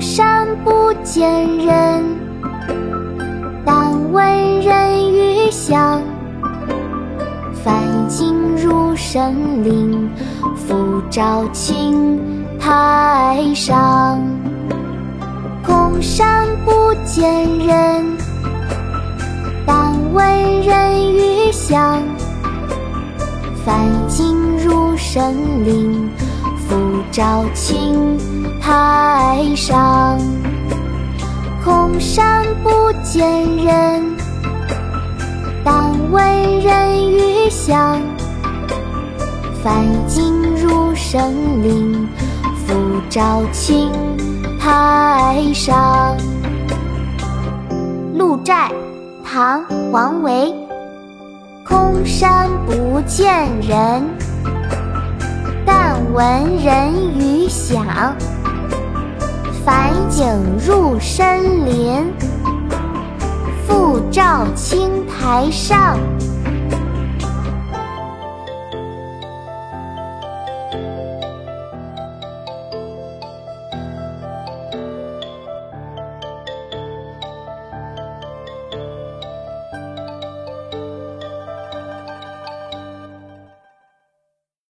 山不见人。但闻人语响，返景入深林，复照青苔上。空山不见人，但闻人语响。返景入深林，复照青苔上。山不见人，但闻人语响。返景入深林，复照青苔上。鹿柴，唐·王维。空山不见人，但闻人语响。请入深林，复照青苔上。